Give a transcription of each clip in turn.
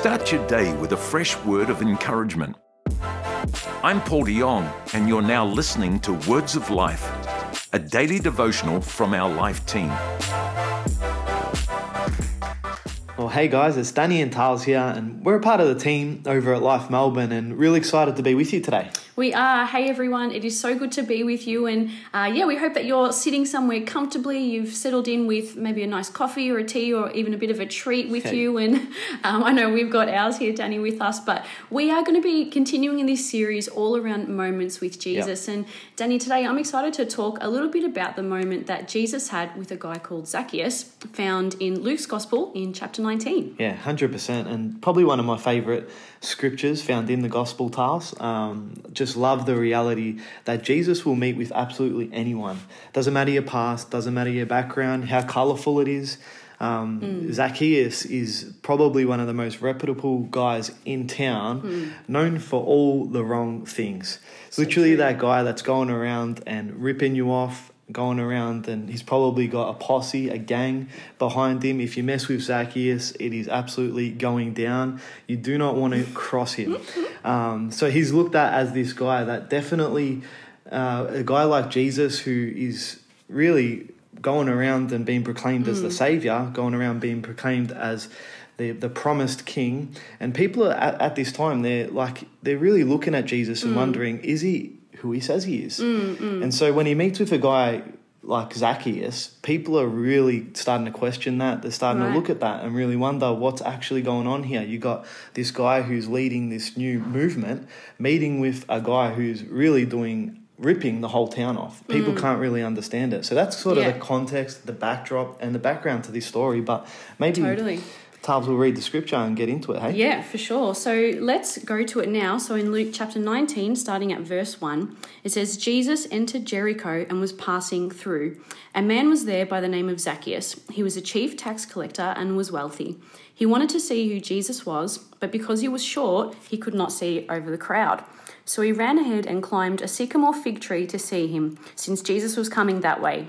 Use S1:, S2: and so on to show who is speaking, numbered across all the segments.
S1: Start your day with a fresh word of encouragement. I'm Paul de Jong, and you're now listening to Words of Life, a daily devotional from our life team.
S2: Hey guys, it's Danny and Tars here, and we're a part of the team over at Life Melbourne, and really excited to be with you today.
S3: We are. Hey everyone, it is so good to be with you. And uh, yeah, we hope that you're sitting somewhere comfortably. You've settled in with maybe a nice coffee or a tea or even a bit of a treat with hey. you. And um, I know we've got ours here, Danny, with us. But we are going to be continuing in this series all around moments with Jesus. Yep. And Danny, today I'm excited to talk a little bit about the moment that Jesus had with a guy called Zacchaeus, found in Luke's Gospel in chapter 19.
S2: Yeah, 100%. And probably one of my favourite scriptures found in the Gospel tales. Um, just love the reality that Jesus will meet with absolutely anyone. Doesn't matter your past, doesn't matter your background, how colorful it is. Um, mm. Zacchaeus is probably one of the most reputable guys in town, mm. known for all the wrong things. So Literally, that guy that's going around and ripping you off, going around, and he's probably got a posse, a gang behind him. If you mess with Zacchaeus, it is absolutely going down. You do not want to cross him. Um, so he's looked at as this guy that definitely, uh, a guy like Jesus who is really going around and being proclaimed mm. as the mm. savior, going around being proclaimed as the, the promised king. And people are at, at this time, they're like, they're really looking at Jesus and mm. wondering, is he who he says he is. Mm, mm. And so when he meets with a guy like Zacchaeus, people are really starting to question that. They're starting right. to look at that and really wonder what's actually going on here. You got this guy who's leading this new movement, meeting with a guy who's really doing ripping the whole town off. People mm. can't really understand it. So that's sort of the context, the backdrop, and the background to this story. But maybe totally. Tarbs will read the scripture and get into it, hey?
S3: Yeah, for sure. So let's go to it now. So in Luke chapter 19, starting at verse 1, it says, Jesus entered Jericho and was passing through. A man was there by the name of Zacchaeus. He was a chief tax collector and was wealthy. He wanted to see who Jesus was, but because he was short, he could not see over the crowd. So he ran ahead and climbed a sycamore fig tree to see him, since Jesus was coming that way.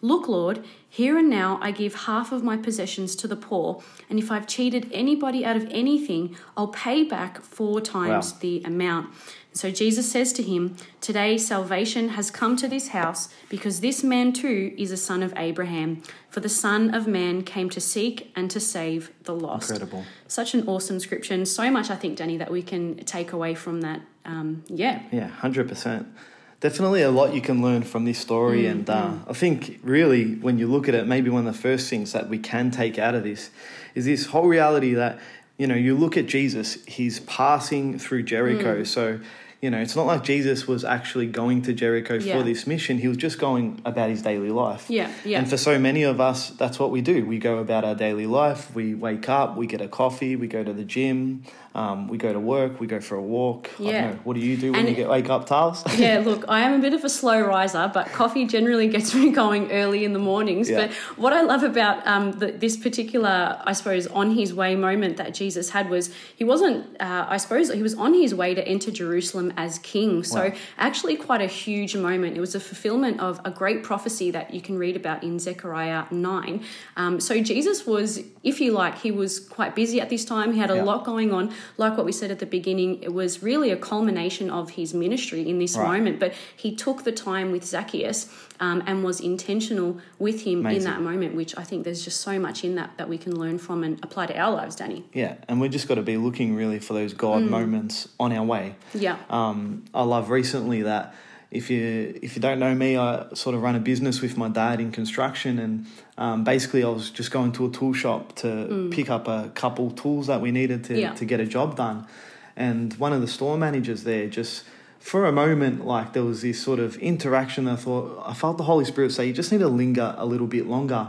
S3: Look, Lord, here and now I give half of my possessions to the poor, and if I've cheated anybody out of anything, I'll pay back four times wow. the amount. So Jesus says to him, Today salvation has come to this house because this man too is a son of Abraham. For the Son of Man came to seek and to save the lost.
S2: Incredible.
S3: Such an awesome scripture, and so much, I think, Danny, that we can take away from that. Um, yeah.
S2: Yeah, 100% definitely a lot you can learn from this story. Mm, and uh, mm. I think, really, when you look at it, maybe one of the first things that we can take out of this is this whole reality that, you know, you look at Jesus, he's passing through Jericho. Mm. So, you know, it's not like Jesus was actually going to Jericho yeah. for this mission. He was just going about his daily life.
S3: Yeah, yeah.
S2: And for so many of us, that's what we do. We go about our daily life. We wake up, we get a coffee, we go to the gym, um, we go to work, we go for a walk. Yeah. What do you do when and you get wake up, Tars?
S3: yeah, look, I am a bit of a slow riser, but coffee generally gets me going early in the mornings. Yeah. But what I love about um, the, this particular, I suppose, on his way moment that Jesus had was he wasn't, uh, I suppose, he was on his way to enter Jerusalem as king. So wow. actually, quite a huge moment. It was a fulfillment of a great prophecy that you can read about in Zechariah 9. Um, so Jesus was, if you like, he was quite busy at this time. He had a yeah. lot going on like what we said at the beginning, it was really a culmination of his ministry in this right. moment. But he took the time with Zacchaeus um, and was intentional with him Amazing. in that moment, which I think there's just so much in that that we can learn from and apply to our lives, Danny.
S2: Yeah, and we've just got to be looking really for those God mm. moments on our way.
S3: Yeah.
S2: Um, I love recently that if you if you don't know me, I sort of run a business with my dad in construction, and um, basically I was just going to a tool shop to mm. pick up a couple tools that we needed to yeah. to get a job done, and one of the store managers there just for a moment like there was this sort of interaction. I thought I felt the Holy Spirit say you just need to linger a little bit longer.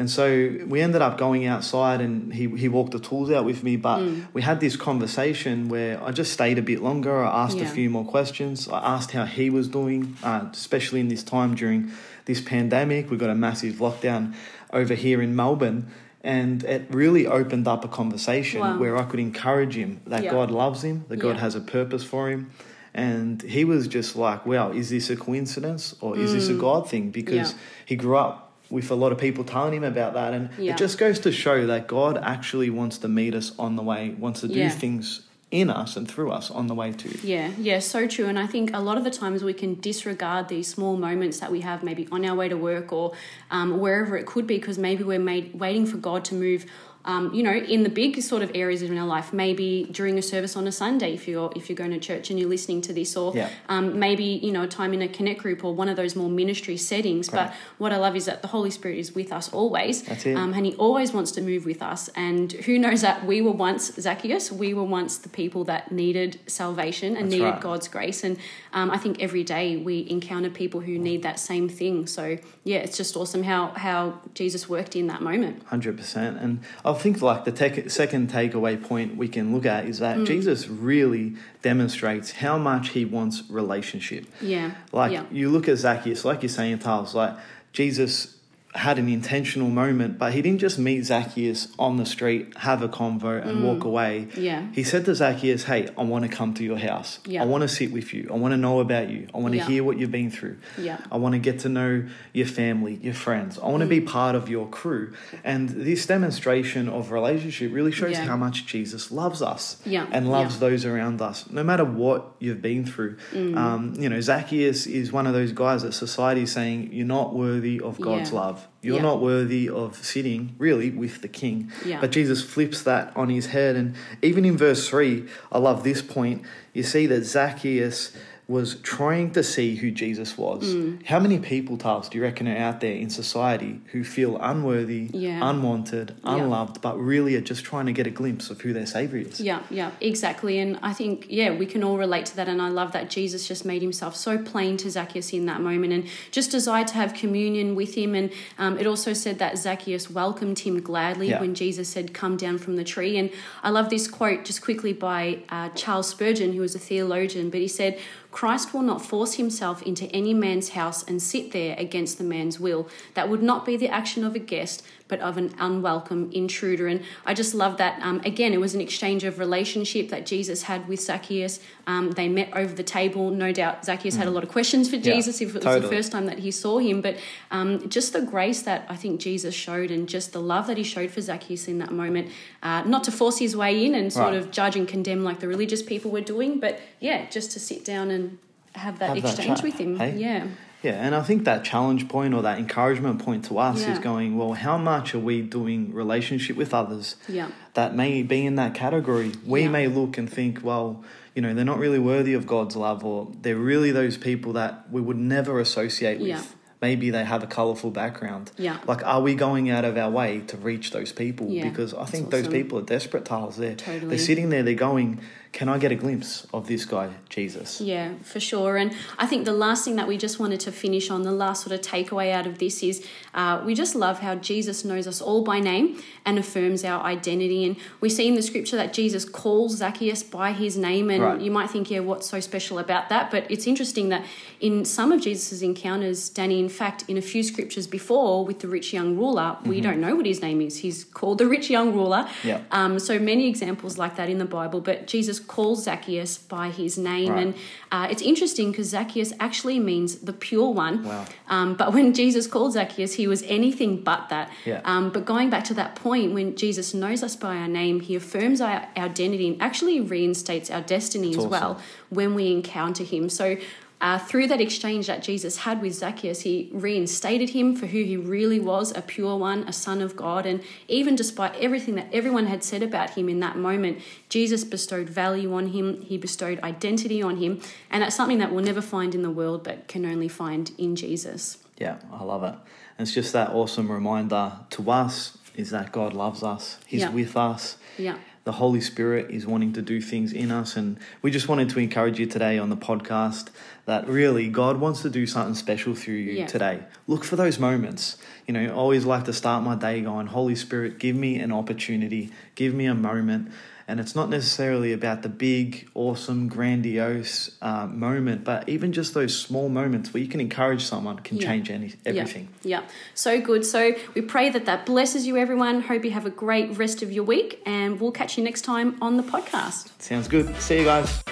S2: And so we ended up going outside and he, he walked the tools out with me. But mm. we had this conversation where I just stayed a bit longer. I asked yeah. a few more questions. I asked how he was doing, uh, especially in this time during this pandemic. We got a massive lockdown over here in Melbourne. And it really opened up a conversation
S3: Wow.
S2: where I could encourage him that
S3: Yeah.
S2: God loves him, that God
S3: Yeah.
S2: has a purpose for him. And he was just like, wow, is this a coincidence or is this a God thing? Because
S3: Mm.
S2: He grew up with a lot of people telling him about that. And
S3: Yeah.
S2: it just goes to show that God actually wants to meet us on the way, wants to do
S3: Yeah.
S2: things in us and through us on the way to.
S3: Yeah, yeah, so true. And I think a lot of the times we can disregard these small moments that we have maybe on our way to work or um, wherever it could be because maybe we're made, waiting for God to move. Um, you know, in the big sort of areas in our life, maybe during a service on a Sunday, if you're if you're going to church and you're listening to this, or
S2: Yeah.
S3: um, maybe you know time in a connect group or one of those more ministry settings. But what I love is that the Holy Spirit is with us always,
S2: That's it.
S3: Um, and He always wants to move with us. And who knows that we were once Zacchaeus, we were once the people that needed salvation and
S2: That's
S3: needed
S2: right.
S3: God's grace. And um, I think every day we encounter people who need that same thing. So yeah, it's just awesome how how Jesus worked in that moment.
S2: Hundred percent, and I think like the tech second takeaway point we can look at is that
S3: Mm.
S2: Jesus really demonstrates how much he wants relationship.
S3: Yeah,
S2: Like
S3: yeah,
S2: you look at Zacchaeus, like you're saying, Tals, like Jesus had an intentional moment, but he didn't just meet Zacchaeus on the street, have a convo, and walk away.
S3: Mm. Yeah.
S2: He said to Zacchaeus, Hey, I want to come to your house.
S3: Yeah.
S2: I want to sit with you. I want to know about you. I want to
S3: Yeah.
S2: hear what you've been through.
S3: Yeah.
S2: I want to get to know your family, your friends. I want to
S3: Mm.
S2: be part of your crew. And this demonstration of relationship really shows
S3: Yeah.
S2: how much Jesus loves us
S3: Yeah.
S2: and loves
S3: Yeah.
S2: those around us, no matter what you've been through.
S3: Mm.
S2: Um, you know, Zacchaeus is one of those guys that society is saying you're not worthy of God's
S3: Yeah.
S2: You're
S3: Yeah.
S2: not worthy of sitting really with the king.
S3: Yeah.
S2: But Jesus flips that on his head. And even in verse 3, I love this point. You see that Zacchaeus was trying to see who Jesus was.
S3: Mm.
S2: How many people, Tals, do you reckon are out there in society who feel unworthy,
S3: Yeah.
S2: unwanted,
S3: Yeah.
S2: unloved, but really are just trying to get a glimpse of who their Savior is?
S3: Yeah, yeah, exactly. And I think, yeah, we can all relate to that. And I love that Jesus just made himself so plain to Zacchaeus in that moment and just desired to have communion with him. And um, it also said that Zacchaeus welcomed him gladly
S2: Yeah.
S3: when Jesus said, Come down from the tree. And I love this quote just quickly by uh, Charles Spurgeon, who was a theologian, but he said, Christ will not force himself into any man's house and sit there against the man's will. That would not be the action of a guest, but of an unwelcome intruder. And I just love that. Um, again, it was an exchange of relationship that Jesus had with Zacchaeus. Um, they met over the table. No doubt Zacchaeus had a lot of questions for
S2: Mm. Yeah,
S3: Jesus if it was
S2: totally.
S3: the first time that he saw him. But um, just the grace that I think Jesus showed and just the love that he showed for Zacchaeus in that moment, uh, not to force his way in and sort
S2: Right.
S3: of judge and condemn like the religious people were doing, but yeah, just to sit down and have that
S2: Have that
S3: exchange
S2: chat,
S3: with him.
S2: hey?
S3: Yeah.
S2: Yeah, and I think that challenge point or that encouragement point to us is going, well, how much are we doing relationship with others
S3: Yeah.
S2: that may be in that category? We
S3: Yeah.
S2: may look and think, well, you know, they're not really worthy of God's love, or they're really those people that we would never associate with. Maybe they have a colourful background.
S3: Yeah.
S2: Like, are we going out of our way to reach those people?
S3: Yeah,
S2: Because I think those people are desperate tiles. They're,
S3: Totally.
S2: they're sitting there, they're going, can I get a glimpse of this guy, Jesus?
S3: Yeah, for sure. And I think the last thing that we just wanted to finish on, the last sort of takeaway out of this is uh, we just love how Jesus knows us all by name and affirms our identity. And we see in the scripture that Jesus calls Zacchaeus by his name. And
S2: Right.
S3: you might think, yeah, what's so special about that? But it's interesting that in some of Jesus' encounters, Danny, in fact, in a few scriptures before with the rich young ruler, we don't know what his name is. He's called the rich young ruler.
S2: Yeah.
S3: Um, so many examples like that in the Bible, but Jesus calls Zacchaeus by his name.
S2: Right.
S3: And uh, it's interesting because Zacchaeus actually means the pure one.
S2: Wow.
S3: Um, but when Jesus called Zacchaeus, he was anything but that.
S2: Yeah.
S3: Um, but going back to that point, when Jesus knows us by our name, he affirms our identity and actually reinstates our destiny
S2: That's
S3: as
S2: awesome.
S3: well when we encounter him. So uh, through that exchange that Jesus had with Zacchaeus, he reinstated him for who he really was a pure one, a son of God. And even despite everything that everyone had said about him in that moment, Jesus bestowed value on him, he bestowed identity on him. And that's something that we'll never find in the world, but can only find in Jesus.
S2: Yeah, I love it. And it's just that awesome reminder to us is that God loves us. He's
S3: Yeah.
S2: with us.
S3: Yeah.
S2: The Holy Spirit is wanting to do things in us. And we just wanted to encourage you today on the podcast that really God wants to do something special through you
S3: Yeah.
S2: today. Look for those moments. You know, I always like to start my day going, Holy Spirit, give me an opportunity, give me a moment. And it's not necessarily about the big, awesome, grandiose uh, moment, but even just those small moments where you can encourage someone can
S3: Yeah.
S2: change any, everything.
S3: Yeah, yeah. So good. So we pray that that blesses you, everyone. Hope you have a great rest of your week, and we'll catch you next time on the podcast.
S2: Sounds good. See you guys.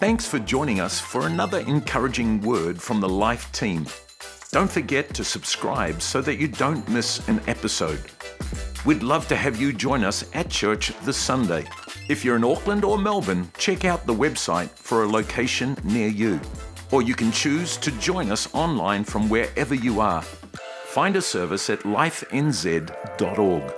S1: Thanks for joining us for another encouraging word from the Life team. Don't forget to subscribe so that you don't miss an episode. We'd love to have you join us at church this Sunday. If you're in Auckland or Melbourne, check out the website for a location near you. Or you can choose to join us online from wherever you are. Find a service at lifenz.org.